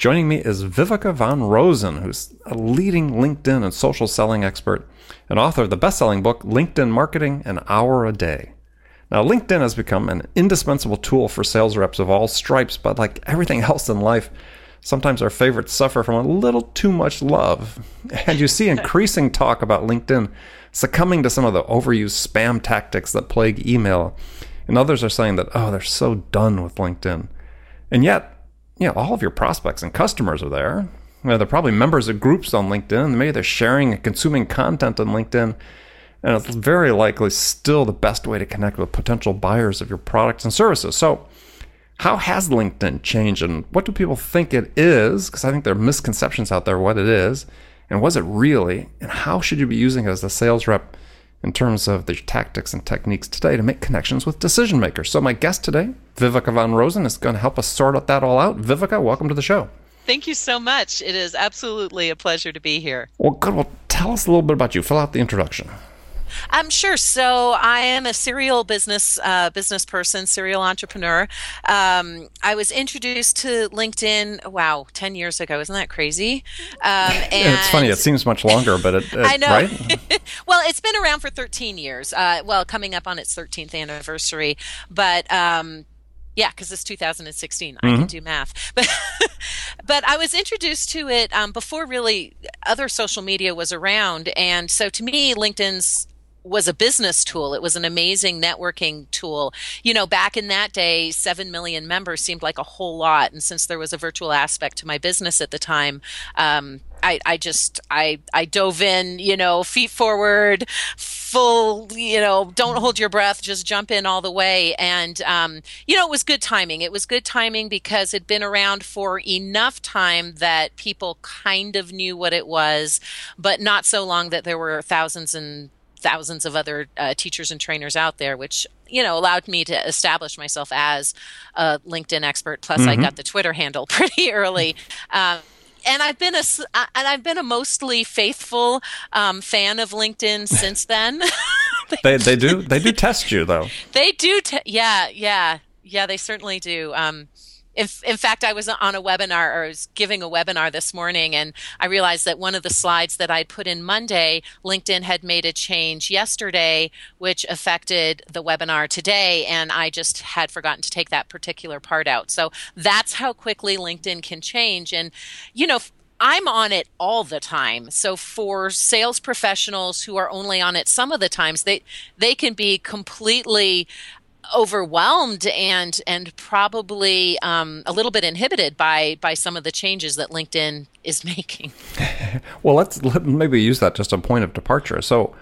Joining me is Viveka von Rosen, who's a leading LinkedIn and social selling expert and author of the best selling book, LinkedIn Marketing An Hour a Day. Now, LinkedIn has become an indispensable tool for sales reps of all stripes, but like everything else in life, sometimes our favorites suffer from a little too much love. And you see increasing talk about LinkedIn succumbing to some of the overused spam tactics that plague email. And others are saying that, oh, they're so done with LinkedIn. And yet, you know, all of your prospects and customers are there. You know, they're probably members of groups on LinkedIn. Maybe they're sharing and consuming content on LinkedIn. And it's very likely still the best way to connect with potential buyers of your products and services. So, how has LinkedIn changed and what do people think it is? Because I think there are misconceptions out there what it is. And was it really? And how should you be using it as a sales rep in terms of the tactics and techniques today to make connections with decision makers. So, my guest today, Viveka von Rosen, is going to help us sort that all out. Viveka, welcome to the show. Thank you so much. It is absolutely a pleasure to be here. Well, good. Well, tell us a little bit about you. Fill out the introduction. I'm um, sure. So I am a serial business uh, business person, serial entrepreneur. Um, I was introduced to LinkedIn. Wow, ten years ago. Isn't that crazy? Um, and it's funny. It seems much longer, but it, it I know. Right? well, it's been around for 13 years. Uh, well, coming up on its 13th anniversary, but. Um, yeah, because it's 2016. Mm-hmm. I can mm-hmm. do math, but but I was introduced to it um, before really other social media was around, and so to me, LinkedIn's was a business tool. It was an amazing networking tool. You know, back in that day, 7 million members seemed like a whole lot. And since there was a virtual aspect to my business at the time, um, I, I just I I dove in, you know, feet forward, full, you know, don't hold your breath, just jump in all the way. And um, you know, it was good timing. It was good timing because it'd been around for enough time that people kind of knew what it was, but not so long that there were thousands and thousands of other uh, teachers and trainers out there, which you know allowed me to establish myself as a LinkedIn expert. Plus, mm-hmm. I got the Twitter handle pretty early. Um, and I've been a and I've been a mostly faithful um, fan of LinkedIn since then. they they do they do test you though. They do. Te- yeah, yeah, yeah. They certainly do. Um, in, in fact, I was on a webinar or I was giving a webinar this morning, and I realized that one of the slides that I put in Monday, LinkedIn had made a change yesterday, which affected the webinar today, and I just had forgotten to take that particular part out. So that's how quickly LinkedIn can change. And, you know, I'm on it all the time. So for sales professionals who are only on it some of the times, they they can be completely overwhelmed and and probably um, a little bit inhibited by by some of the changes that LinkedIn is making. well, let's let, maybe use that just a point of departure. So,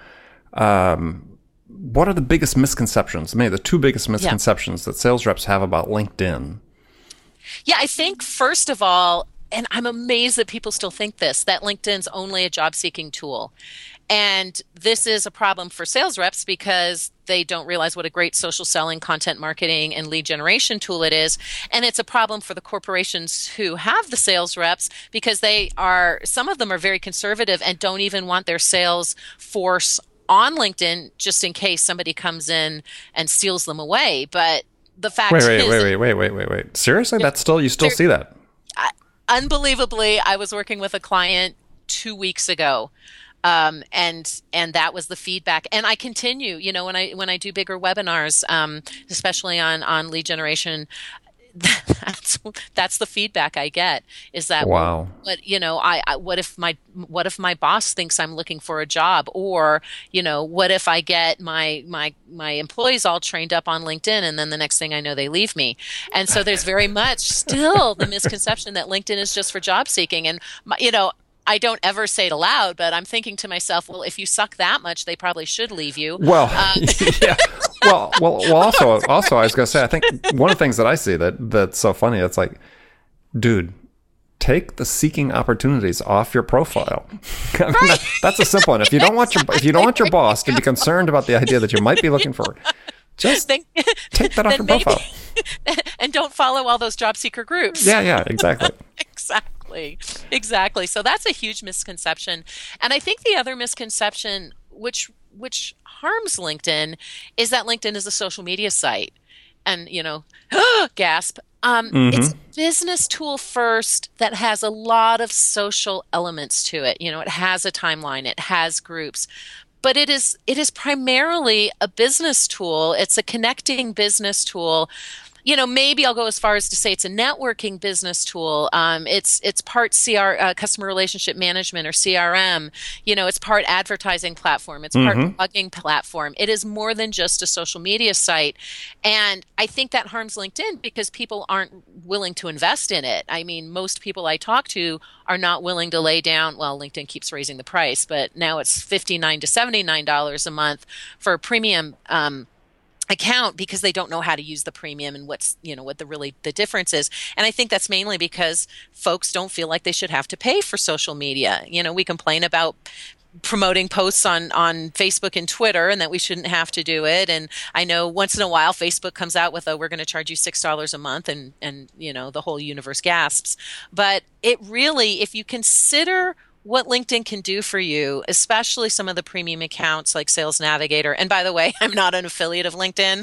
um, what are the biggest misconceptions? Maybe the two biggest misconceptions yeah. that sales reps have about LinkedIn. Yeah, I think first of all, and I'm amazed that people still think this that LinkedIn's only a job seeking tool. And this is a problem for sales reps because they don't realize what a great social selling, content marketing, and lead generation tool it is. And it's a problem for the corporations who have the sales reps because they are, some of them are very conservative and don't even want their sales force on LinkedIn just in case somebody comes in and steals them away. But the fact wait, wait, is, wait, wait, wait, wait, wait, wait. Seriously, that's still you still see that? I, unbelievably, I was working with a client two weeks ago um, and and that was the feedback. And i continue you know when i when i do bigger webinars um, especially on on lead generation that's that's the feedback I get is that wow. what you know I, I, what if my what if my boss thinks I'm looking for a job? Or you know what if I get my my my employees all trained up on LinkedIn and then the next thing I know they leave me? And so there's very much still the misconception that LinkedIn is just for job seeking. And my, you know I don't ever say it aloud, but I'm thinking to myself, well, if you suck that much, they probably should leave you. Well, um, yeah. Well, well, well. Also, also, I was gonna say, I think one of the things that I see that that's so funny, it's like, dude, take the seeking opportunities off your profile. I mean, that, that's a simple one. If you don't want your if you don't want your boss to be concerned about the idea that you might be looking for, just then, take that off your maybe, profile. and don't follow all those job seeker groups. Yeah, yeah, exactly. exactly. Exactly. So that's a huge misconception. And I think the other misconception which which harms LinkedIn is that LinkedIn is a social media site. And, you know, gasp. Um, mm-hmm. It's a business tool first that has a lot of social elements to it. You know, it has a timeline, it has groups, but it is it is primarily a business tool. It's a connecting business tool you know, maybe I'll go as far as to say it's a networking business tool. Um, it's it's part CR uh, customer relationship management or CRM. You know, it's part advertising platform. It's part mm-hmm. blogging platform. It is more than just a social media site, and I think that harms LinkedIn because people aren't willing to invest in it. I mean, most people I talk to are not willing to lay down. Well, LinkedIn keeps raising the price, but now it's fifty nine to seventy nine dollars a month for a premium. Um, account because they don't know how to use the premium and what's you know what the really the difference is. And i think that's mainly because folks don't feel like they should have to pay for social media. You know we complain about promoting posts on on Facebook and Twitter and that we shouldn't have to do it. And I know once in a while Facebook comes out with a we're going to charge you $6 a month and and you know the whole universe gasps. But it really if you consider what LinkedIn can do for you, especially some of the premium accounts like Sales Navigator. And by the way, I'm not an affiliate of LinkedIn.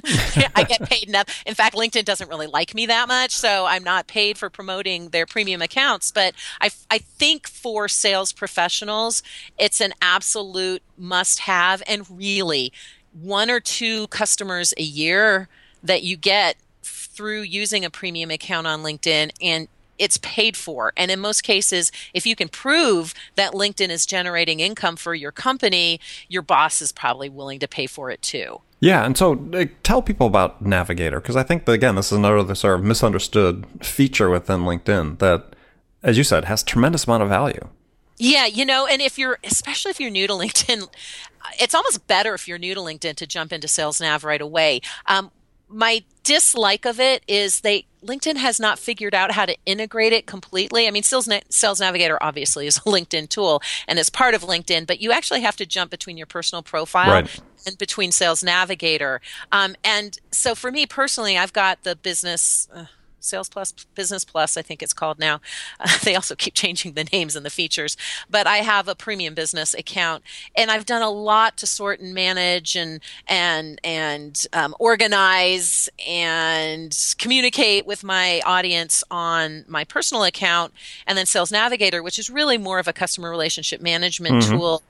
I get paid enough. In fact, LinkedIn doesn't really like me that much, so I'm not paid for promoting their premium accounts. But I, I think for sales professionals, it's an absolute must have. And really, one or two customers a year that you get through using a premium account on LinkedIn and it's paid for. And in most cases, if you can prove that LinkedIn is generating income for your company, your boss is probably willing to pay for it too. Yeah, and so uh, tell people about Navigator because I think that, again, this is another sort of misunderstood feature within LinkedIn that, as you said, has tremendous amount of value. Yeah, you know, and if you're, especially if you're new to LinkedIn, it's almost better if you're new to LinkedIn to jump into Sales Nav right away. Um, my dislike of it is they LinkedIn has not figured out how to integrate it completely. I mean, Sales, Sales Navigator obviously is a LinkedIn tool and it's part of LinkedIn, but you actually have to jump between your personal profile right. and between Sales Navigator. Um, and so for me personally, I've got the business. Uh, Sales Plus, Business Plus, I think it's called now. Uh, they also keep changing the names and the features. But I have a premium business account, and I've done a lot to sort and manage and and and um, organize and communicate with my audience on my personal account, and then Sales Navigator, which is really more of a customer relationship management mm-hmm. tool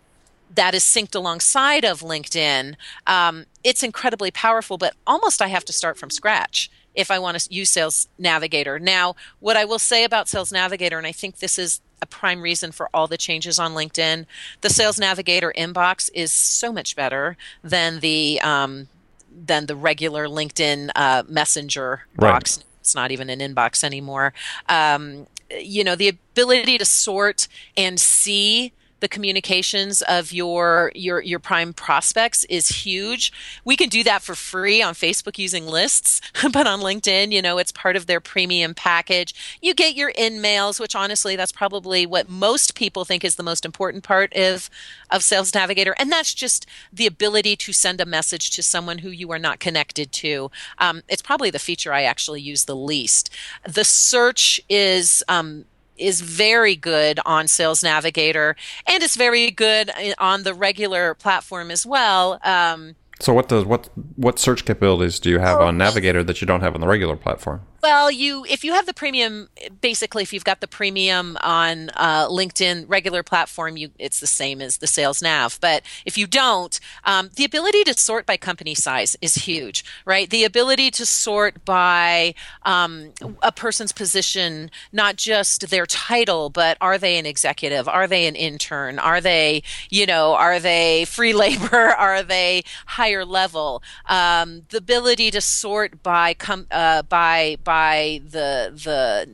that is synced alongside of LinkedIn. Um, it's incredibly powerful, but almost I have to start from scratch if I want to use Sales Navigator. Now, what I will say about Sales Navigator, and I think this is a prime reason for all the changes on LinkedIn, the Sales Navigator inbox is so much better than the um, than the regular LinkedIn uh, Messenger right. box. It's not even an inbox anymore. Um, you know, the ability to sort and see the communications of your your your prime prospects is huge. We can do that for free on Facebook using lists, but on LinkedIn, you know, it's part of their premium package. You get your in mails, which honestly, that's probably what most people think is the most important part of of Sales Navigator, and that's just the ability to send a message to someone who you are not connected to. Um, it's probably the feature I actually use the least. The search is um, is very good on Sales Navigator and it's very good on the regular platform as well. Um, so what does what what search capabilities do you have oh, on Navigator that you don't have on the regular platform? Well, you if you have the premium, basically, if you've got the premium on uh, LinkedIn regular platform, you it's the same as the Sales Nav. But if you don't, um, the ability to sort by company size is huge, right? The ability to sort by um, a person's position, not just their title, but are they an executive? Are they an intern? Are they, you know, are they free labor? Are they higher level? Um, the ability to sort by com- uh, by by by the the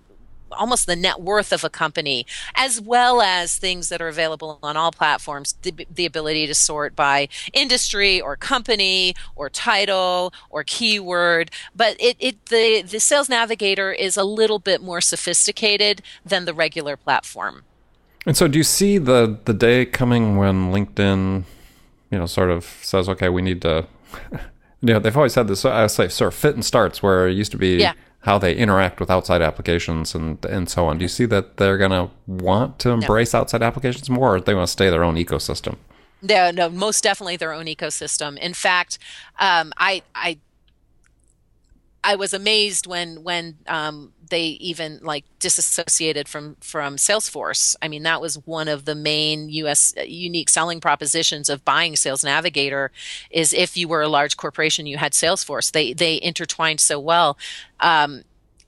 almost the net worth of a company, as well as things that are available on all platforms the, the ability to sort by industry or company or title or keyword. But it, it the, the Sales Navigator is a little bit more sophisticated than the regular platform. And so, do you see the the day coming when LinkedIn, you know, sort of says, "Okay, we need to," you know, they've always had this, I say, sort of fit and starts where it used to be yeah how they interact with outside applications and and so on. Do you see that they're going to want to embrace no. outside applications more, or they want to stay their own ecosystem? No, no, most definitely their own ecosystem. In fact, um, I I I was amazed when when um, they even like disassociated from from Salesforce. I mean, that was one of the main U.S. Uh, unique selling propositions of buying Sales Navigator. Is if you were a large corporation, you had Salesforce. They they intertwined so well. Um,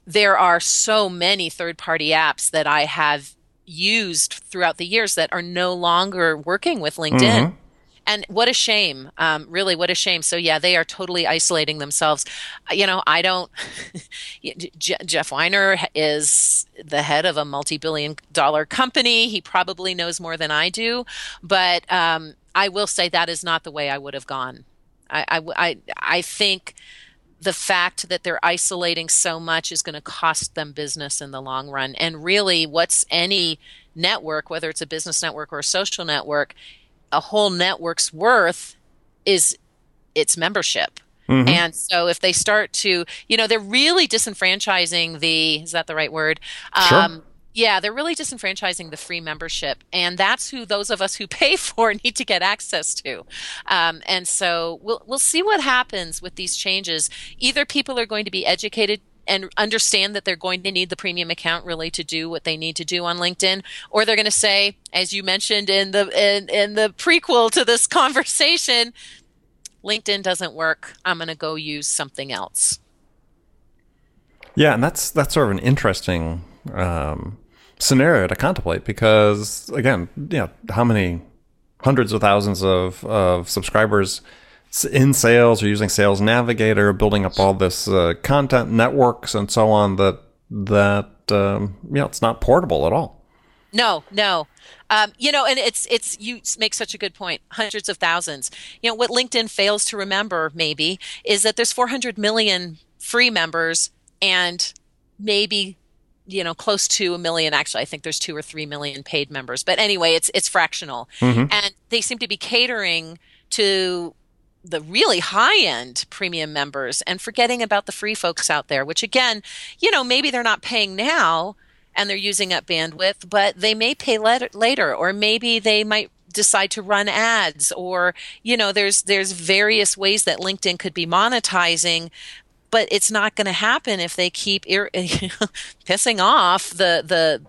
there are so many third party apps that I have used throughout the years that are no longer working with LinkedIn. Mm-hmm and what a shame um, really what a shame. So yeah they are totally isolating themselves. You know i don't jeff weiner is the head of a multi-billion dollar company. He probably knows more than i do. But um, i will say that is not the way i would have gone. I, I, I, I think the fact that they're isolating so much is going to cost them business in the long run. And really, what's any network, whether it's a business network or a social network, a whole network's worth is its membership. Mm-hmm. And so if they start to, you know, they're really disenfranchising the, is that the right word? Sure. Um, yeah, they're really disenfranchising the free membership. And that's who those of us who pay for need to get access to. Um, and so we'll, we'll see what happens with these changes. Either people are going to be educated and understand that they're going to need the premium account really to do what they need to do on LinkedIn, or they're going to say, as you mentioned in the in, in the prequel to this conversation, LinkedIn doesn't work. I'm going to go use something else. Yeah, and that's that's sort of an interesting um, scenario to contemplate because again, you know, how many hundreds of thousands of of subscribers in sales or using Sales Navigator, building up all this uh, content networks and so on. That that um, you know, it's not portable at all. No, no. Um, you know, and it's it's you make such a good point. Hundreds of thousands. You know what LinkedIn fails to remember maybe is that there's 400 million free members and maybe you know close to a million actually i think there's two or three million paid members but anyway it's it's fractional mm-hmm. and they seem to be catering to the really high end premium members and forgetting about the free folks out there, which again, you know, maybe they're not paying now and they're using up bandwidth, but they may pay later, or maybe they might decide to run ads or you know there's there's various ways that linkedin could be monetizing but it's not going to happen if they keep ir- pissing off the the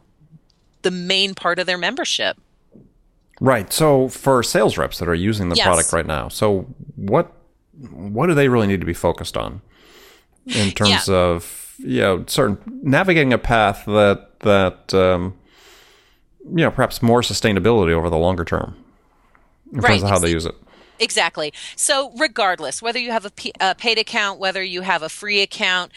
the main part of their membership Right. So for sales reps that are using the yes. product right now, so what what do they really need to be focused on in terms yeah. of you know certain navigating a path that that um, you know perhaps more sustainability over the longer term in right. terms of how they use it. Exactly. So regardless, whether you have a, P- a paid account, whether you have a free account,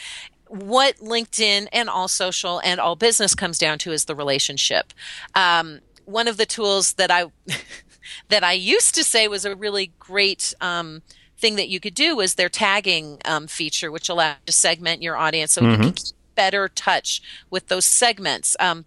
what LinkedIn and all social and all business comes down to is the relationship. Um, one of the tools that I that I used to say was a really great um, thing that you could do was their tagging um, feature, which allows you to segment your audience so mm-hmm. you can better touch with those segments. Um,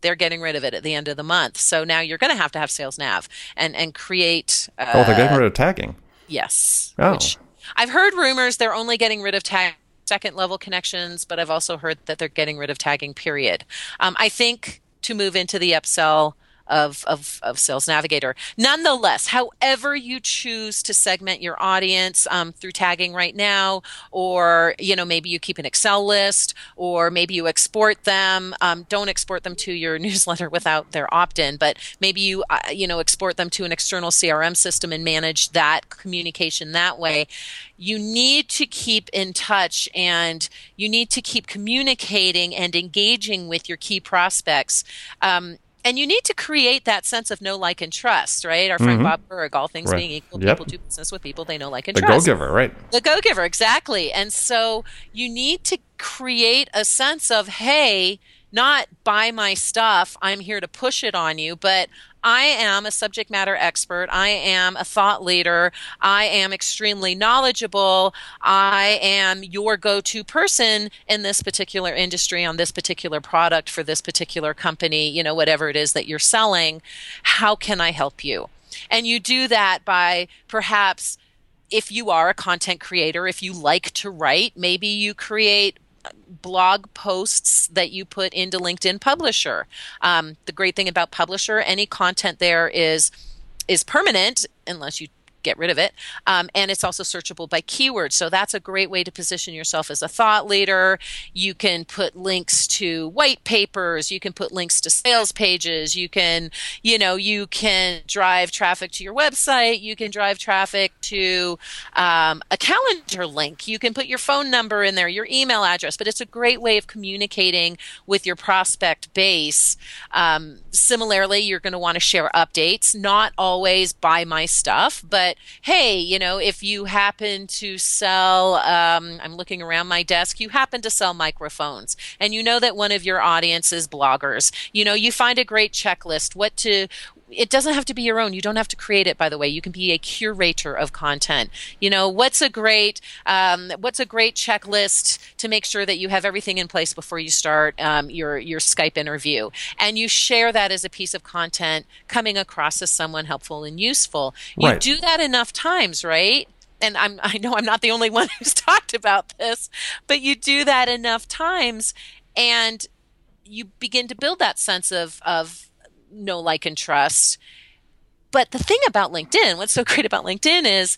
they're getting rid of it at the end of the month, so now you're going to have to have Sales Nav and and create. Uh, oh, they're getting rid of tagging. Yes. Oh. Which I've heard rumors they're only getting rid of tag second level connections, but I've also heard that they're getting rid of tagging. Period. Um, I think to move into the upsell of, of, of Sales Navigator. Nonetheless, however you choose to segment your audience um, through tagging right now, or you know maybe you keep an Excel list, or maybe you export them. Um, don't export them to your newsletter without their opt-in, but maybe you uh, you know export them to an external CRM system and manage that communication that way. You need to keep in touch and you need to keep communicating and engaging with your key prospects. Um, and you need to create that sense of know, like, and trust, right? Our friend mm-hmm. Bob Burg, all things right. being equal, yep. people do business with people they know, like, and the trust. The go giver, right? The go giver, exactly. And so you need to create a sense of, hey, not buy my stuff, I'm here to push it on you, but I am a subject matter expert. I am a thought leader. I am extremely knowledgeable. I am your go to person in this particular industry on this particular product for this particular company, you know, whatever it is that you're selling. How can I help you? And you do that by perhaps if you are a content creator, if you like to write, maybe you create blog posts that you put into LinkedIn Publisher. Um, the great thing about Publisher, any content there is is permanent unless you get rid of it. Um, and it's also searchable by keywords. So that's a great way to position yourself as a thought leader. You can put links to white papers. You can put links to sales pages. You can, you know, you can drive traffic to your website. You can drive traffic to um, a calendar link. You can put your phone number in there, your email address. But it's a great way of communicating with your prospect base. Um, similarly, you're going to want to share updates, not always buy my stuff, but hey, you know, if you happen to sell, um, I'm looking around my desk, you happen to sell microphones, and you know that one of your audience is bloggers, you know, you find a great checklist, what to, it doesn't have to be your own. You don't have to create it, by the way. You can be a curator of content. You know, what's a great um, what's a great checklist to make sure that you have everything in place before you start um, your your Skype interview, and you share that as a piece of content coming across as someone helpful and useful. You right. do that enough times, right? and I'm, I know I'm not the only one who's talked about this, but you do that enough times and you begin to build that sense of, of know, like, and trust. But the thing about LinkedIn, what's so great about LinkedIn is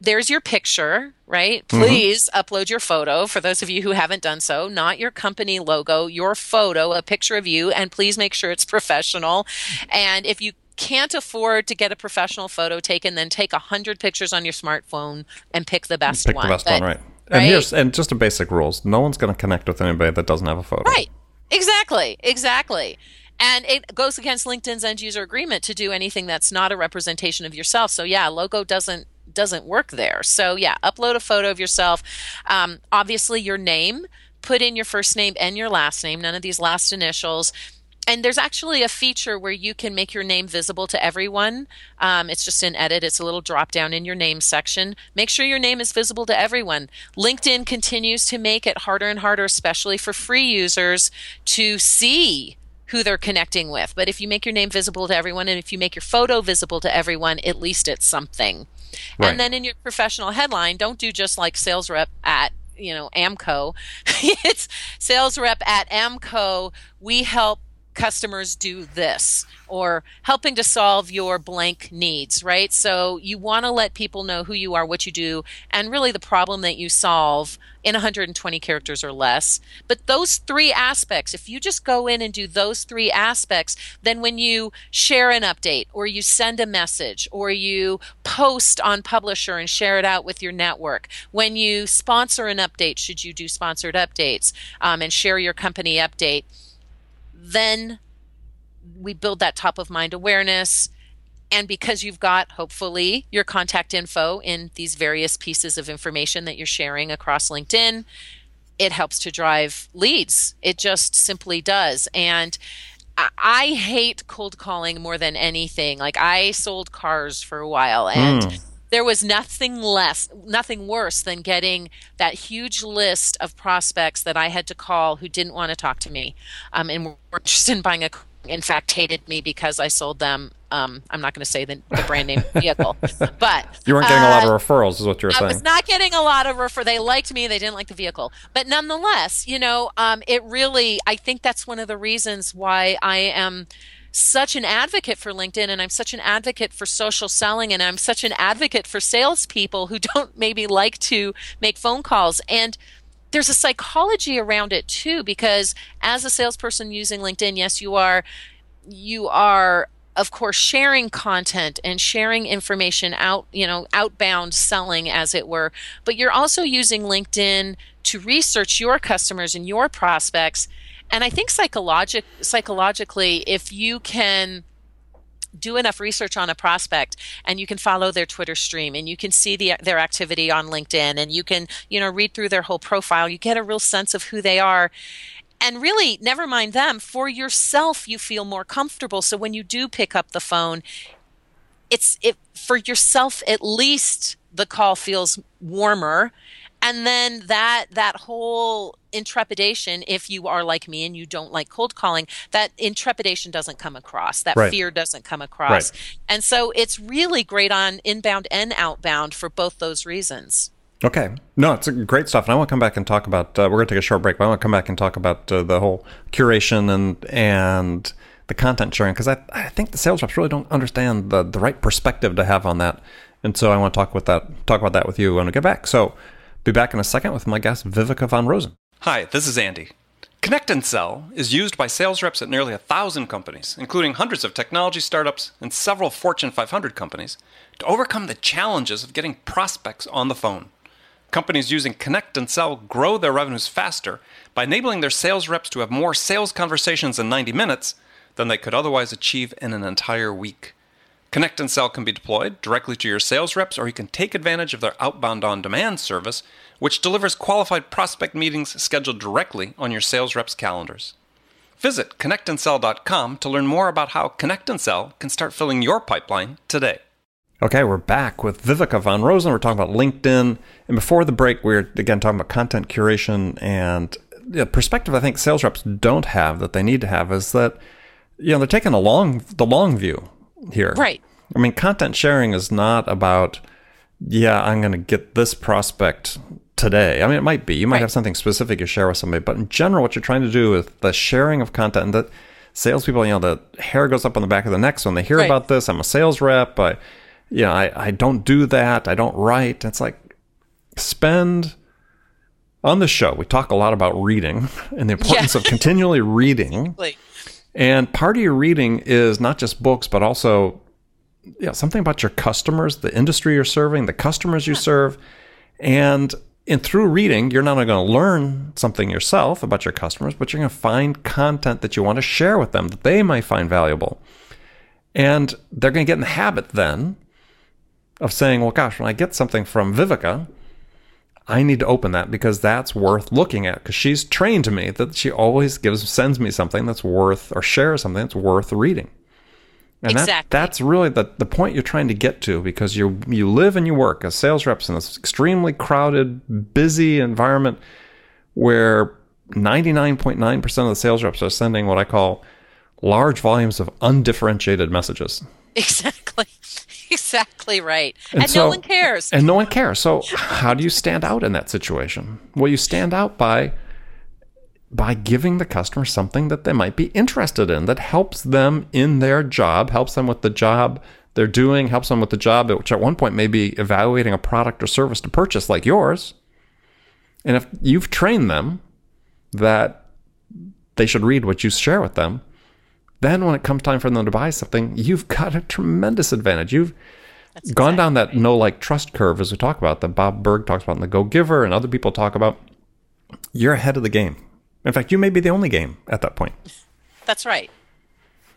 there's your picture, right? Mm-hmm. Please mm-hmm. upload your photo for those of you who haven't done so, not your company logo, your photo, a picture of you, and please make sure it's professional. And if you can't afford to get a professional photo taken, then take a hundred pictures on your smartphone and pick the best pick one. Pick the best but, one, right? And right? here's and just a basic rules: no one's going to connect with anybody that doesn't have a photo. Right. Exactly. Exactly. And it goes against LinkedIn's end user agreement to do anything that's not a representation of yourself. So yeah, logo doesn't doesn't work there. So yeah, upload a photo of yourself. Um, obviously, your name. Put in your first name and your last name. None of these last initials and there's actually a feature where you can make your name visible to everyone. Um, it's just in edit, it's a little drop down in your name section. Make sure your name is visible to everyone. LinkedIn continues to make it harder and harder, especially for free users, to see who they're connecting with. But if you make your name visible to everyone and if you make your photo visible to everyone, at least it's something. Right. And then in your professional headline, don't do just like sales rep at you know amco it's sales rep at amco we help customers do this or helping to solve your blank needs, right? So you want to let people know who you are, what you do, and really the problem that you solve in 120 characters or less. But those three aspects, if you just go in and do those three aspects, then when you share an update or you send a message or you post on Publisher and share it out with your network, when you sponsor an update, should you do sponsored updates um, and share your company update? Then we build that top of mind awareness. And because you've got, hopefully, your contact info in these various pieces of information that you're sharing across LinkedIn, it helps to drive leads. It just simply does. And I hate cold calling more than anything. Like, I sold cars for a while and. Mm there was nothing less, nothing worse than getting that huge list of prospects that I had to call who didn't want to talk to me um, and were interested in buying a in fact hated me because I sold them. Um, I'm not going to say the, the, brand name vehicle, but you weren't getting uh, a lot of uh, referrals, is what you're saying. I was not getting a lot of refer. They liked me, they didn't like the vehicle, but nonetheless, you know, um, it really. I think that's one of the reasons why I am such an advocate for LinkedIn and I'm such an advocate for social selling and I'm such an advocate for salespeople who don't maybe like to make phone calls. And there's a psychology around it too, because as a salesperson using LinkedIn, yes, you are you are of course sharing content and sharing information out you know outbound selling as it were but you're also using linkedin to research your customers and your prospects and I think psychologic psychologically, if you can do enough research on a prospect and you can follow their twitter stream and you can see the, their activity on linkedin and you can you know read through their whole profile you get a real sense of who they are. And really never mind them for yourself you feel more comfortable. So when you do pick up the phone it's it for yourself at least the call feels warmer. And then that that whole intrepidation if you are like me and you don't like cold calling that intrepidation doesn't come across that right. fear doesn't come across right. and so it's really great on inbound and outbound for both those reasons Okay. No, it's great stuff. And I want to come back and talk about, uh, we're going to take a short break, but I want to come back and talk about uh, the whole curation and, and the content sharing, because I, I think the sales reps really don't understand the, the right perspective to have on that. And so I want to talk with that, talk about that with you when we get back. So be back in a second with my guest, Viveka von Rosen. Hi, this is Andy. Connect and Sell is used by sales reps at nearly a thousand companies, including hundreds of technology startups and several Fortune 500 companies, to overcome the challenges of getting prospects on the phone. Companies using Connect and Sell grow their revenues faster by enabling their sales reps to have more sales conversations in 90 minutes than they could otherwise achieve in an entire week. Connect and Sell can be deployed directly to your sales reps, or you can take advantage of their outbound on demand service, which delivers qualified prospect meetings scheduled directly on your sales reps' calendars. Visit connectandsell.com to learn more about how Connect and Sell can start filling your pipeline today. Okay, we're back with Viveka von Rosen. We're talking about LinkedIn. And before the break, we are again talking about content curation and the perspective I think sales reps don't have that they need to have is that you know they're taking a long the long view here. Right. I mean, content sharing is not about yeah, I'm going to get this prospect today. I mean, it might be. You might right. have something specific you share with somebody, but in general, what you're trying to do with the sharing of content and that salespeople, you know, the hair goes up on the back of the neck. So when they hear right. about this, I'm a sales rep. I you know, I, I don't do that. I don't write. It's like spend on the show. We talk a lot about reading and the importance yeah. of continually reading. And part of your reading is not just books, but also yeah, something about your customers, the industry you're serving, the customers you serve. And and through reading, you're not only going to learn something yourself about your customers, but you're going to find content that you want to share with them that they might find valuable. And they're going to get in the habit then of saying, well, gosh, when I get something from Viveka, I need to open that because that's worth looking at because she's trained me that she always gives sends me something that's worth or shares something that's worth reading. And exactly. that, that's really the, the point you're trying to get to because you you live and you work as sales reps in this extremely crowded, busy environment where 99.9% of the sales reps are sending what I call large volumes of undifferentiated messages. Exactly. exactly right. And, and so, no one cares. And no one cares. So how do you stand out in that situation? Well, you stand out by by giving the customer something that they might be interested in that helps them in their job, helps them with the job they're doing, helps them with the job, which at one point may be evaluating a product or service to purchase like yours. And if you've trained them that they should read what you share with them, then when it comes time for them to buy something, you've got a tremendous advantage. You've That's gone exactly down that right. no like trust curve as we talk about that Bob Burg talks about in the Go Giver and other people talk about. You're ahead of the game. In fact, you may be the only game at that point. That's right.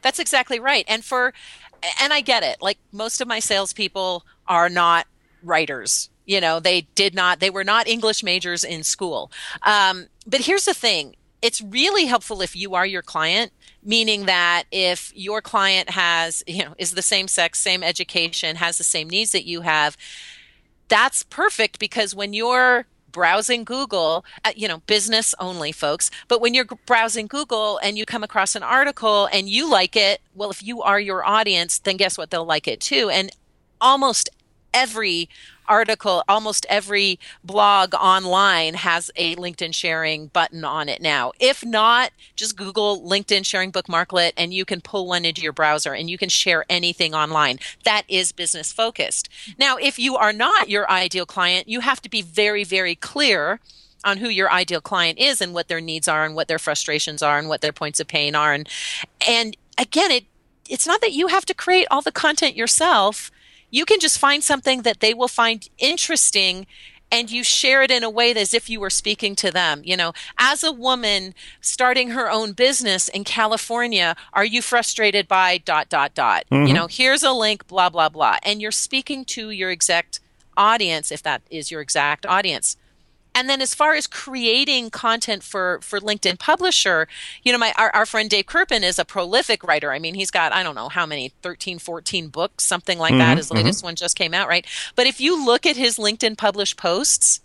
That's exactly right. And for and I get it. Like most of my salespeople are not writers. You know, they did not. They were not English majors in school. Um, but here's the thing: it's really helpful if you are your client meaning that if your client has you know is the same sex same education has the same needs that you have that's perfect because when you're browsing google uh, you know business only folks but when you're browsing google and you come across an article and you like it well if you are your audience then guess what? They'll like it too. And almost every article, almost every blog online has a LinkedIn sharing button on it now. If not, just Google LinkedIn sharing bookmarklet and you can pull one into your browser and you can share anything online. That is business focused. Now, if you are not your ideal client, you have to be very, very clear on who your ideal client is and what their needs are and what their frustrations are and what their points of pain are and and again it it's not that you have to create all the content yourself you can just find something that they will find interesting and you share it in a way as if you were speaking to them. You know, as a woman starting her own business in California, are you frustrated by dot, dot, dot? Mm-hmm. You know, here's a link, blah, blah, blah. And you're speaking to your exact audience, if that is your exact audience. And then as far as creating content for for LinkedIn Publisher, you know, my our, our friend Dave Kerpen is a prolific writer. I mean, he's got I don't know how many 13, 14 books, something like mm-hmm, that. His latest mm-hmm. one just came out, right? But if you look at his LinkedIn published posts,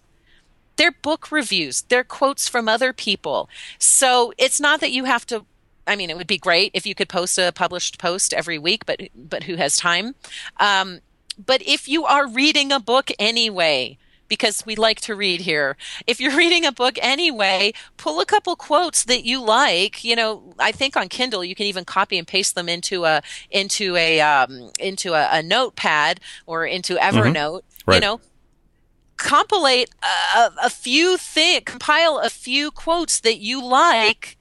they're book reviews, they're quotes from other people. So it's not that you have to I mean, it would be great if you could post a published post every week, but but who has time? Um, but if you are reading a book anyway, because we like to read here. If you're reading a book anyway, pull a couple quotes that you like. You know, I think on Kindle you can even copy and paste them into a into a um, into a, a notepad or into mm-hmm. Evernote. Mm-hmm. Right. You know, compilate a, a few things, compile a few quotes that you like,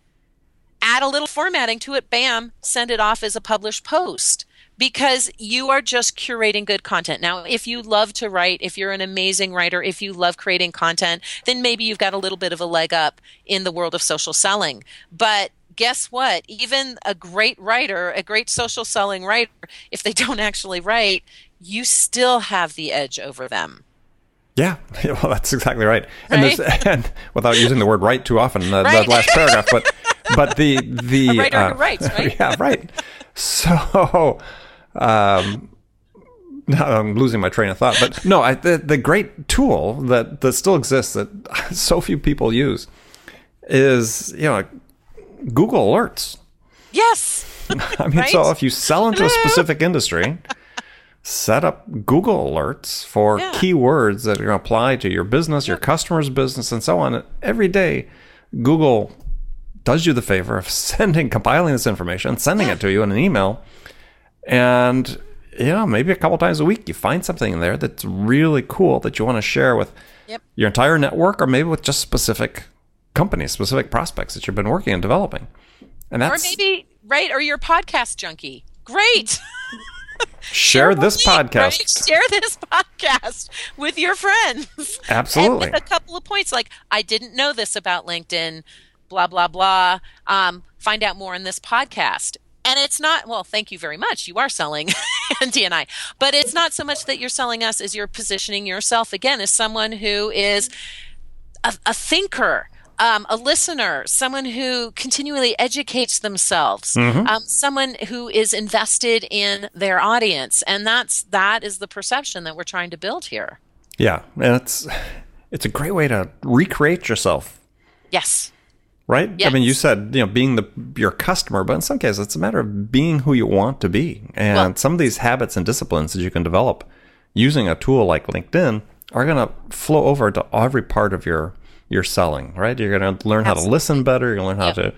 add a little formatting to it, bam, send it off as a published post because you are just curating good content. Now, if you love to write, if you're an amazing writer, if you love creating content, then maybe you've got a little bit of a leg up in the world of social selling. But guess what? Even a great writer, a great social selling writer, if they don't actually write, you still have the edge over them. Yeah, well, that's exactly right. And, right? and without using the word "right" too often, uh, right? that last paragraph, but but the the a writer uh, who writes, right? Yeah, right. So, um, now I'm losing my train of thought, but no, I, the the great tool that that still exists that so few people use is you know Google Alerts. Yes. I mean, right? so if you sell into a specific industry set up Google alerts for yeah. keywords that are going to apply to your business, your customer's business, and so on. Every day, Google does you the favor of sending, compiling this information, sending it to you in an email. And, know, maybe a couple times a week, you find something in there that's really cool that you want to share with yep. your entire network or maybe with just specific companies, specific prospects that you've been working and developing. And that's. Or maybe, right, or your podcast junkie. Great. share this podcast. Right? Share this podcast with your friends. Absolutely. And with a couple of points like, I didn't know this about LinkedIn, blah, blah, blah. Um, find out more in this podcast. And it's not, well, thank you very much. You are selling Andy and I. But it's not so much that you're selling us as you're positioning yourself again as someone who is a, a thinker um, a listener, someone who continually educates themselves, mm-hmm. um, someone who is invested in their audience, and that's that is the perception that we're trying to build here. Yeah, and it's it's a great way to recreate yourself. Yes. Right. Yes. I mean, you said you know being the your customer, but in some cases, it's a matter of being who you want to be, and well, some of these habits and disciplines that you can develop using a tool like LinkedIn are going to flow over to every part of your you're selling, right? You're going to learn Absolutely. how to listen better. You're going to learn how yep.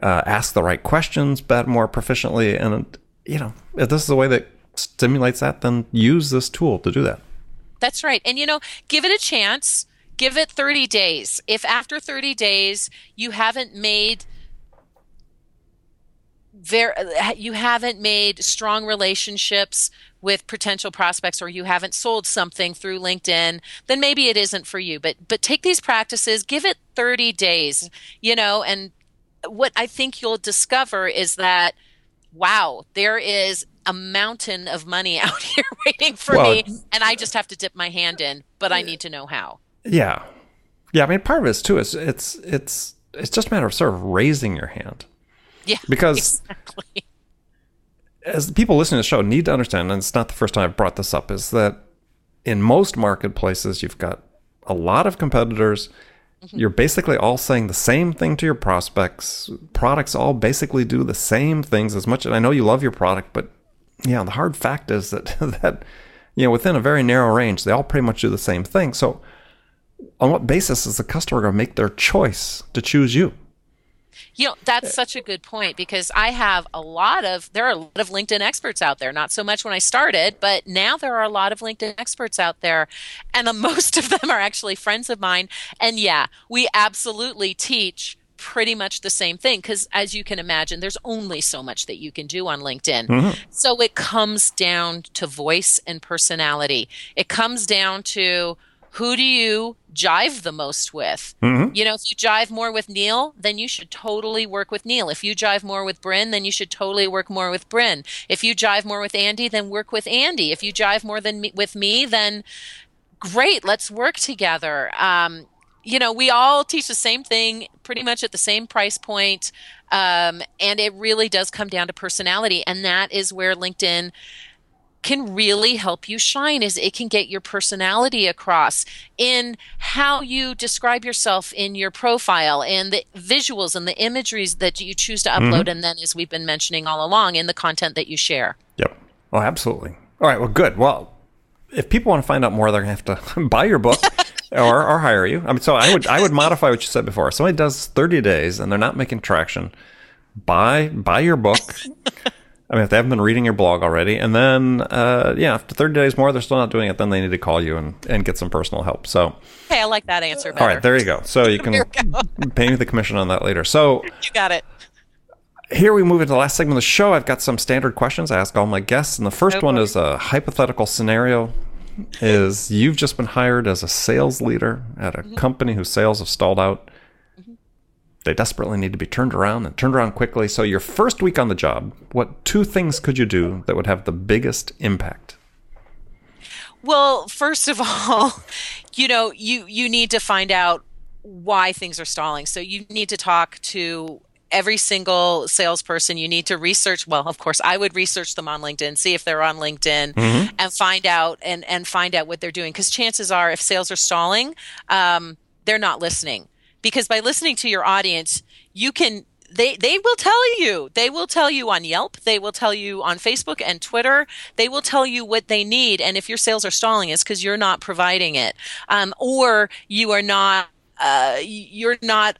to uh, ask the right questions better, more proficiently. And, you know, if this is the way that stimulates that, then use this tool to do that. That's right. And, you know, give it a chance. Give it 30 days. If after 30 days you haven't made very you haven't made strong relationships with potential prospects or you haven't sold something through LinkedIn, then maybe it isn't for you. But but take these practices, give it 30 days, you know, and what I think you'll discover is that wow, there is a mountain of money out here waiting for well, me and I just have to dip my hand in, but I need to know how. Yeah. Yeah, I mean part of it is too is it's it's it's just a matter of sort of raising your hand. Yeah. Because exactly as the people listening to the show need to understand, and it's not the first time I've brought this up, is that in most marketplaces, you've got a lot of competitors. Mm-hmm. You're basically all saying the same thing to your prospects. Products all basically do the same things as much. And I know you love your product, but yeah, the hard fact is that that you know within a very narrow range, they all pretty much do the same thing. So, on what basis is the customer going to make their choice to choose you? You know, that's such a good point because I have a lot of, there are a lot of LinkedIn experts out there. Not so much when I started, but now there are a lot of LinkedIn experts out there. And the, most of them are actually friends of mine. And yeah, we absolutely teach pretty much the same thing because as you can imagine there's only so much that you can do on linkedin mm-hmm. so it comes down to voice and personality it comes down to who do you jive the most with? Mm-hmm. You know, if you jive more with Neil, then you should totally work with Neil. If you jive more with Bryn, then you should totally work more with Bryn. If you jive more with Andy, then work with Andy. If you jive more than me, with me, then great, let's work together. Um, you know, we all teach the same thing pretty much at the same price point. Um, and it really does come down to personality. And that is where LinkedIn can really help you shine is it can get your personality across in how you describe yourself in your profile and the visuals and the imageries that you choose to upload mm-hmm. and then as we've been mentioning all along in the content that you share. Yep. Oh absolutely. All right well good. Well if people want to find out more they're going to have to buy your book or, or hire you. I mean so i would i would modify what you said before. If somebody does 30 days and they're not making traction buy buy your book I mean, if they haven't been reading your blog already, and then uh, yeah, after 30 days more, they're still not doing it, then they need to call you and, and get some personal help. So, hey, I like that answer. Better. All right, there you go. So you can pay me the commission on that later. So you got it. Here we move into the last segment of the show. I've got some standard questions I ask all my guests, and the first one is a hypothetical scenario: is you've just been hired as a sales leader at a mm-hmm. company whose sales have stalled out they desperately need to be turned around and turned around quickly. So, your first week on the job, what two things could you do that would have the biggest impact? Well, first of all, you know, you you need to find out why things are stalling. So you need to talk to every single salesperson you need to research well of course i would research them on linkedin see if they're on linkedin mm-hmm. and find out and and find out what they're doing because chances are if sales are stalling um, they're not listening because by listening to your audience, you can they they will tell you. They will tell you on Yelp, they will tell you on Facebook and Twitter. They will tell you what they need and if your sales are stalling it's cuz you're not providing it. Um, or you are not uh, you're not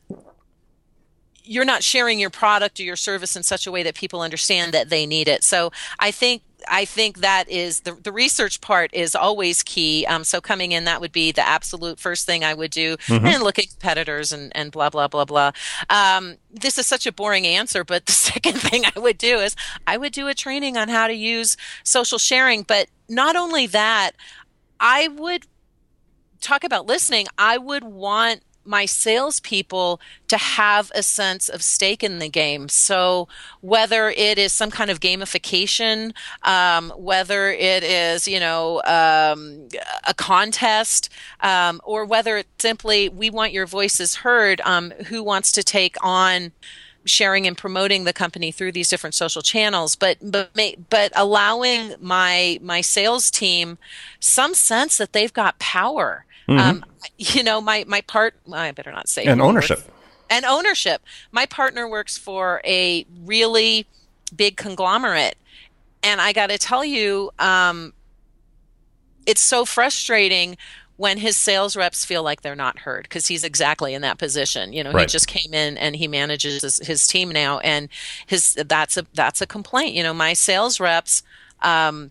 you're not sharing your product or your service in such a way that people understand that they need it. So I think I think that is the, the research part is always key. Um, so coming in, that would be the absolute first thing I would do, mm-hmm. and look at competitors and, and blah blah blah blah. Um, this is such a boring answer, but the second thing I would do is I would do a training on how to use social sharing. But not only that, I would talk about listening. I would want my salespeople to have a sense of stake in the game. So whether it is some kind of gamification, um, whether it is you know um, a contest, um, or whether it's simply we want your voices heard, um, who wants to take on sharing and promoting the company through these different social channels but but but allowing my my sales team some sense that they've got power Mm-hmm. Um, you know, my my part. I better not say. And ownership. and ownership. My partner works for a really big conglomerate, and I got to tell you, um, it's so frustrating when his sales reps feel like they're not heard because he's exactly in that position you know right. he just came in and he manages his, his, team now and his that's a that's a complaint you know my sales reps um,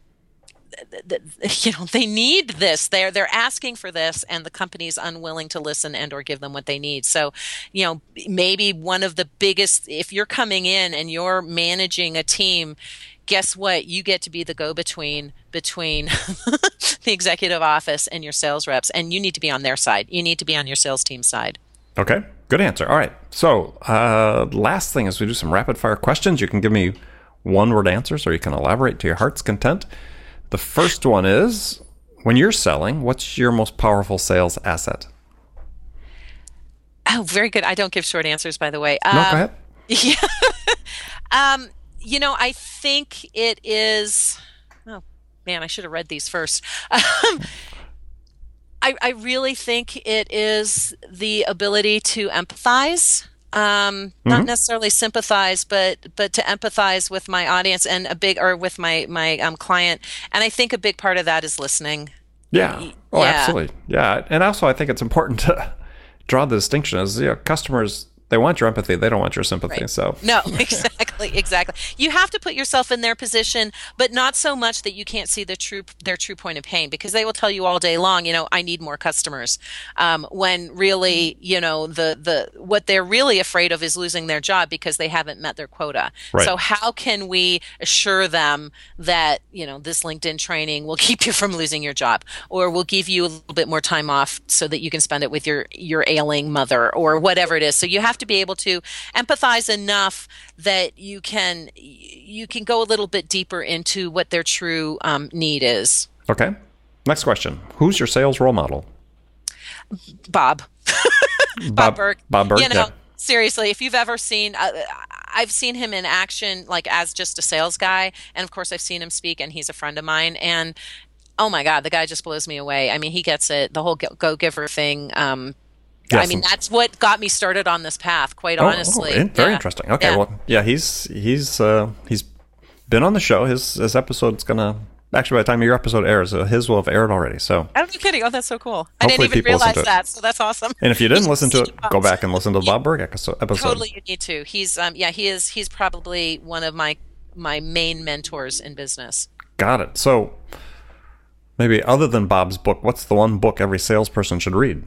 you know they need this. They're they're asking for this and the company's unwilling to listen and or give them what they need. So you know maybe one of the biggest if you're coming in and you're managing a team guess what? You get to be the go between between the executive office and your sales reps and you need to be on their side. You need to be on your sales team side. Okay. Good answer. All right. So uh, last thing is we do some rapid fire questions you can give me one word answers or you can elaborate to your heart's content the first one is when you're selling, what's your most powerful sales asset? Oh, very good. I don't give short answers, by the way. Um, no, go um, ahead. Yeah. um, you know, I think it is. Oh man, I should have read these first. Um, I, I really think it is the ability to empathize um, mm-hmm. not necessarily sympathize, but but to empathize with my audience and a big or with my my um, client. And I think a big part of that is listening. Yeah. Oh, yeah. absolutely. Yeah, and also I think it's important to draw the distinction as you know, customers they want your empathy they don't want your sympathy right. so. No exactly exactly. You have to put yourself in their position but not so much that you can't see the true their true point of pain because they will tell you all day long you know i need more customers. Um, when really you know the the what they're really afraid of is losing their job because they haven't met their quota. Right. so how can we assure them that you know this linkedin training will keep you from losing your job or will give you a little bit more time off so that you can spend it with your your ailing mother or whatever it is? So you have have to be able to empathize enough that you can you can go a little bit deeper into what their true um, need is. Okay. Next question: Who's your sales role model? Bob. Bob, Bob- Burg. Bob Burg, You know, yeah. seriously, if you've ever seen, uh, I've seen him in action, like as just a sales guy, and of course I've seen him speak, and he's a friend of mine, and oh my god, the guy just blows me away. I mean, he gets it, the whole go giver thing. Um, I mean, that's what got me started on this path. Quite Oh, oh, honestly, in- very Yeah. interesting. Okay, Yeah. well, yeah, he's he's uh, he's been on the show. His his episode's gonna actually by the time your episode airs, uh, his will have aired already. So, I'm kidding. Oh, that's so cool. I didn't even realize that, so that's awesome. and if you didn't listen to it, go back and listen to the Bob episode. episode. Totally, you need to. He's um, yeah, he is. He's probably one of my my main mentors in business. Got it. So, maybe other than Bob's book, what's the one book every salesperson should read?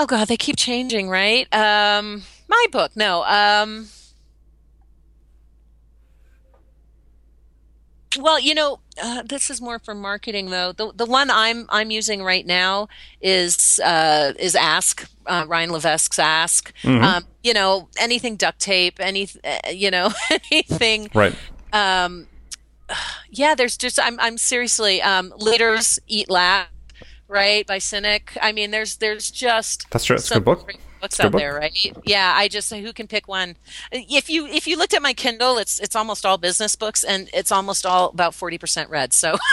Oh God, they keep changing, right? Um, my book, no. Um, well, you know, uh, this is more for marketing, though. The the one I'm I'm using right now is uh, is Ask uh, Ryan Levesque's Ask. Um, you know, anything duct tape, any uh, you know anything Right. um yeah there's just i'm i'm seriously um leaders eat laugh right by Sinek i mean there's there's just That's true. It's a good book. books Good out book. there right yeah i just who can pick one if you if you looked at my kindle it's it's almost all business books and it's almost all about 40% read so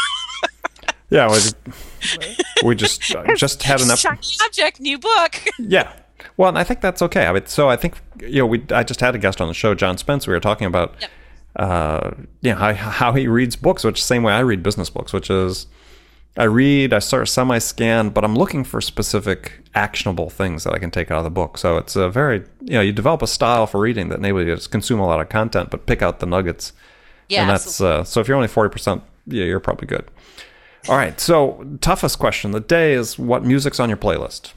Yeah. We, we just uh, just had enough. shiny object new book Yeah. Well, and I think that's okay. I mean, so I think you know, we I just had a guest on the show, John Spence. We were talking about, Yep. uh, you know, how, how he reads books, which same way I read business books, which is I read, I sort of semi-scan, but I'm looking for specific actionable things that I can take out of the book. So it's a very, you know, you develop a style for reading that enables you to just consume a lot of content, but pick out the nuggets. yeah and that's uh, so if you're only 40%, yeah, you're probably good. All right. So toughest question of the day is what music's on your playlist?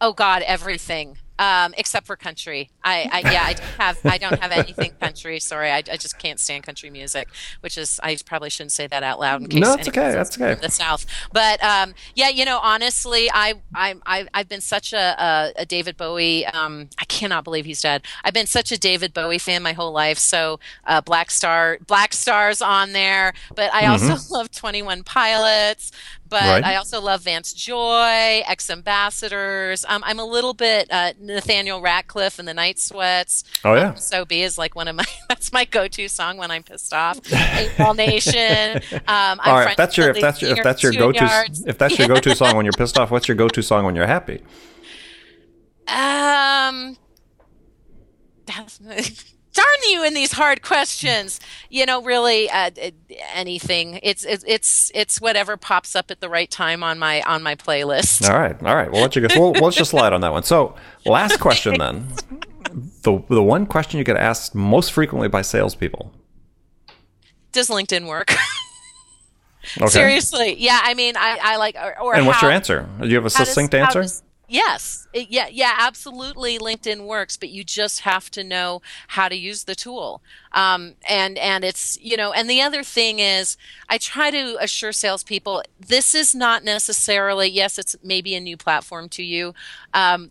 Oh God, everything. Um, except for country. I, I yeah, I don't have I don't have anything country. Sorry, I, I just can't stand country music, which is I probably shouldn't say that out loud in case No, anyone okay, that's okay. The South, but um, yeah, you know, honestly, I I I I've been such a a, a David Bowie. Um, I cannot believe he's dead. I've been such a David Bowie fan my whole life. So uh, Black Star, Black Stars on there, but I also love Twenty One Pilots. But. Right. I also love Vance Joy, X Ambassadors. Um, I'm a little bit uh, Nathaniel Rateliff and the Night Sweats. Oh, yeah. So be is like one of my that's my go-to song when I'm pissed off. All Nation. Um, All right, if that's your if that's your if that's your go to Yards. if that's your go to song when you're pissed off, what's your go to song when you're happy? Um, that's, darn you in these hard questions. You know, really, uh, anything. It's it's it's it's whatever pops up at the right time on my on my playlist. All right, all right. We'll let you go. We'll, let's just slide on that one. So, last question then. The the one question you get asked most frequently by salespeople. Does LinkedIn work? Okay. Seriously, yeah. I mean, I, I like or, or And what's your answer? Do you have a how does- succinct how answer? Yes, It- yeah, yeah. Absolutely, LinkedIn works, but you just have to know how to use the tool. Um, and and it's you know, and the other thing is, I try to assure salespeople this is not necessarily yes, it's maybe a new platform to you. Um,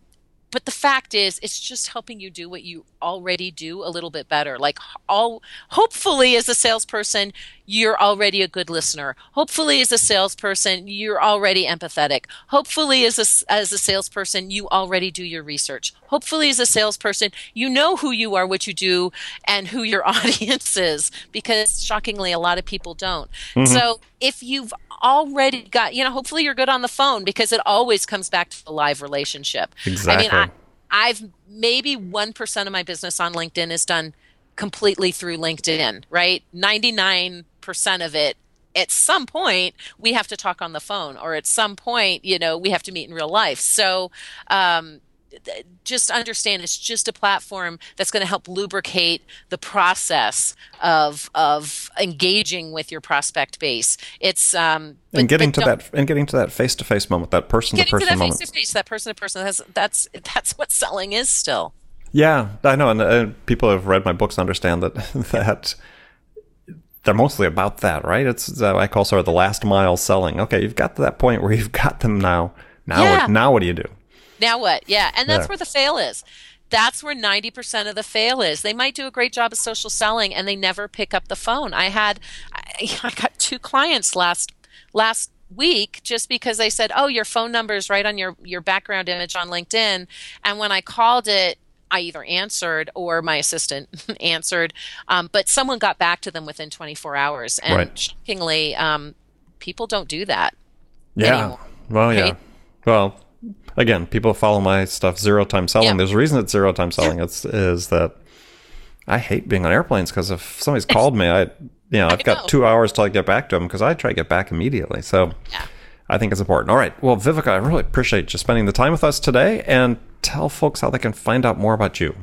but the fact is it's just helping you do what you already do a little bit better like all hopefully as a salesperson you're already a good listener. Hopefully as a salesperson you're already empathetic. Hopefully as a, as a salesperson you already do your research. Hopefully as a salesperson you know who you are what you do and who your audience is because shockingly a lot of people don't. Mm-hmm. So if you've already got you know hopefully you're good on the phone because it always comes back to the live relationship. Exactly. i mean I, I've maybe 1% of my business on LinkedIn is done completely through LinkedIn, right? 99% of it at some point we have to talk on the phone or at some point, you know, we have to meet in real life. So, um, th- just understand it's just a platform that's going to help lubricate the process of of engaging with your prospect base. It's um but- and getting to that and getting to that face to face moment, that person to person that face moment. to face, that person to person. That's that's that's what selling is still. Yeah, I know, and uh, people have read my books understand that that they're mostly about that, right? It's uh, I call sort of the last mile selling. Okay, you've got to that point where you've got them now. Now, Yeah. what, now what do you do? Now what? Yeah, and that's Yeah. where the fail is. That's where 90% of the fail is. They might do a great job of social selling and they never pick up the phone. I had I, I got two clients last last week just because they said, "Oh, your phone number is right on your your background image on LinkedIn." And when I called it, I either answered or my assistant answered, um, but someone got back to them within 24 hours. And Right. shockingly, um, people don't do that. Yeah. anymore, Well, yeah. Well, again, people follow my stuff zero time selling. Yeah. There's a reason it's zero time selling. It's is that I hate being on airplanes because if somebody's called me, I you know I've got know. two hours till I get back to them because I try to get back immediately. So Yeah. I think it's important. All right. Well, Viveka, I really appreciate you spending the time with us today and tell folks how they can find out more about you.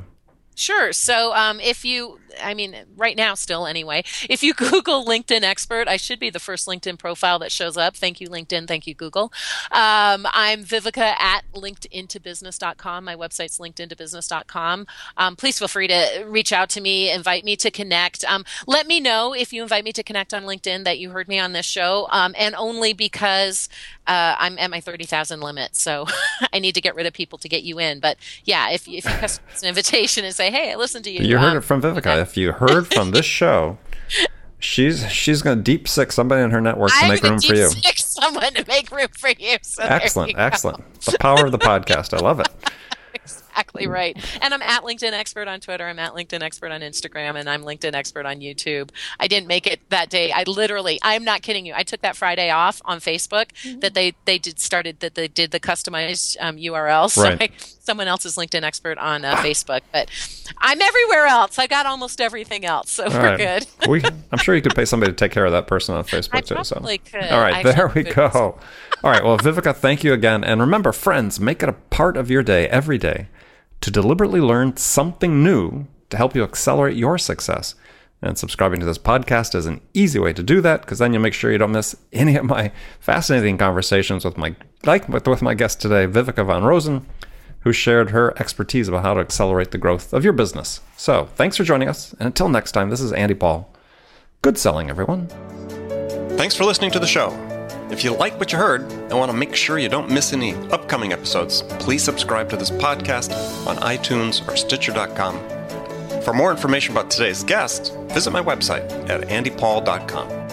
Sure. So um, if you, I mean, right now still anyway, if you Google LinkedIn expert, I should be the first LinkedIn profile that shows up. Thank you, LinkedIn. Thank you, Google. Um, I'm Viveka at linkedintobusiness.com. My website's linkedintobusiness.com. Um, please feel free to reach out to me, invite me to connect. Um, let me know if you invite me to connect on LinkedIn that you heard me on this show, um, and only because uh, I'm at my 30,000 limit. So I need to get rid of people to get you in. But yeah, if, if you customize an invitation and say, hey, I listened to you. You heard um, it from Viveka. If you heard from this show, she's she's going to deep sick somebody in her network to I'm make gonna room for you. deep sick someone to make room for you. So there you Excellent, excellent. The power of the podcast. I love it. Exactly right. And I'm at LinkedIn Expert on Twitter. I'm at LinkedIn Expert on Instagram, and I'm LinkedIn Expert on YouTube. I didn't make it that day. I literally, I'm not kidding you. I took that Friday off on Facebook that they they did started that they did the customized um, URL. So Right. I, someone else is LinkedIn Expert on uh, Facebook, but I'm everywhere else. I got almost everything else, so All we're right. good. we, I'm sure you could pay somebody to take care of that person on Facebook I too. So, could. all right, I there we could. go. All right, well, Viveka, thank you again, and remember, friends, make it a part of your day every day to deliberately learn something new to help you accelerate your success. And subscribing to this podcast is an easy way to do that because then you'll make sure you don't miss any of my fascinating conversations with my like with, my guest today, Viveka von Rosen, who shared her expertise about how to accelerate the growth of your business. So, thanks for joining us, and until next time, this is Andy Paul. Good selling, everyone. Thanks for listening to the show. If you like what you heard and want to make sure you don't miss any upcoming episodes, please subscribe to this podcast on iTunes or Stitcher.com. For more information about today's guest, visit my website at andypaul.com.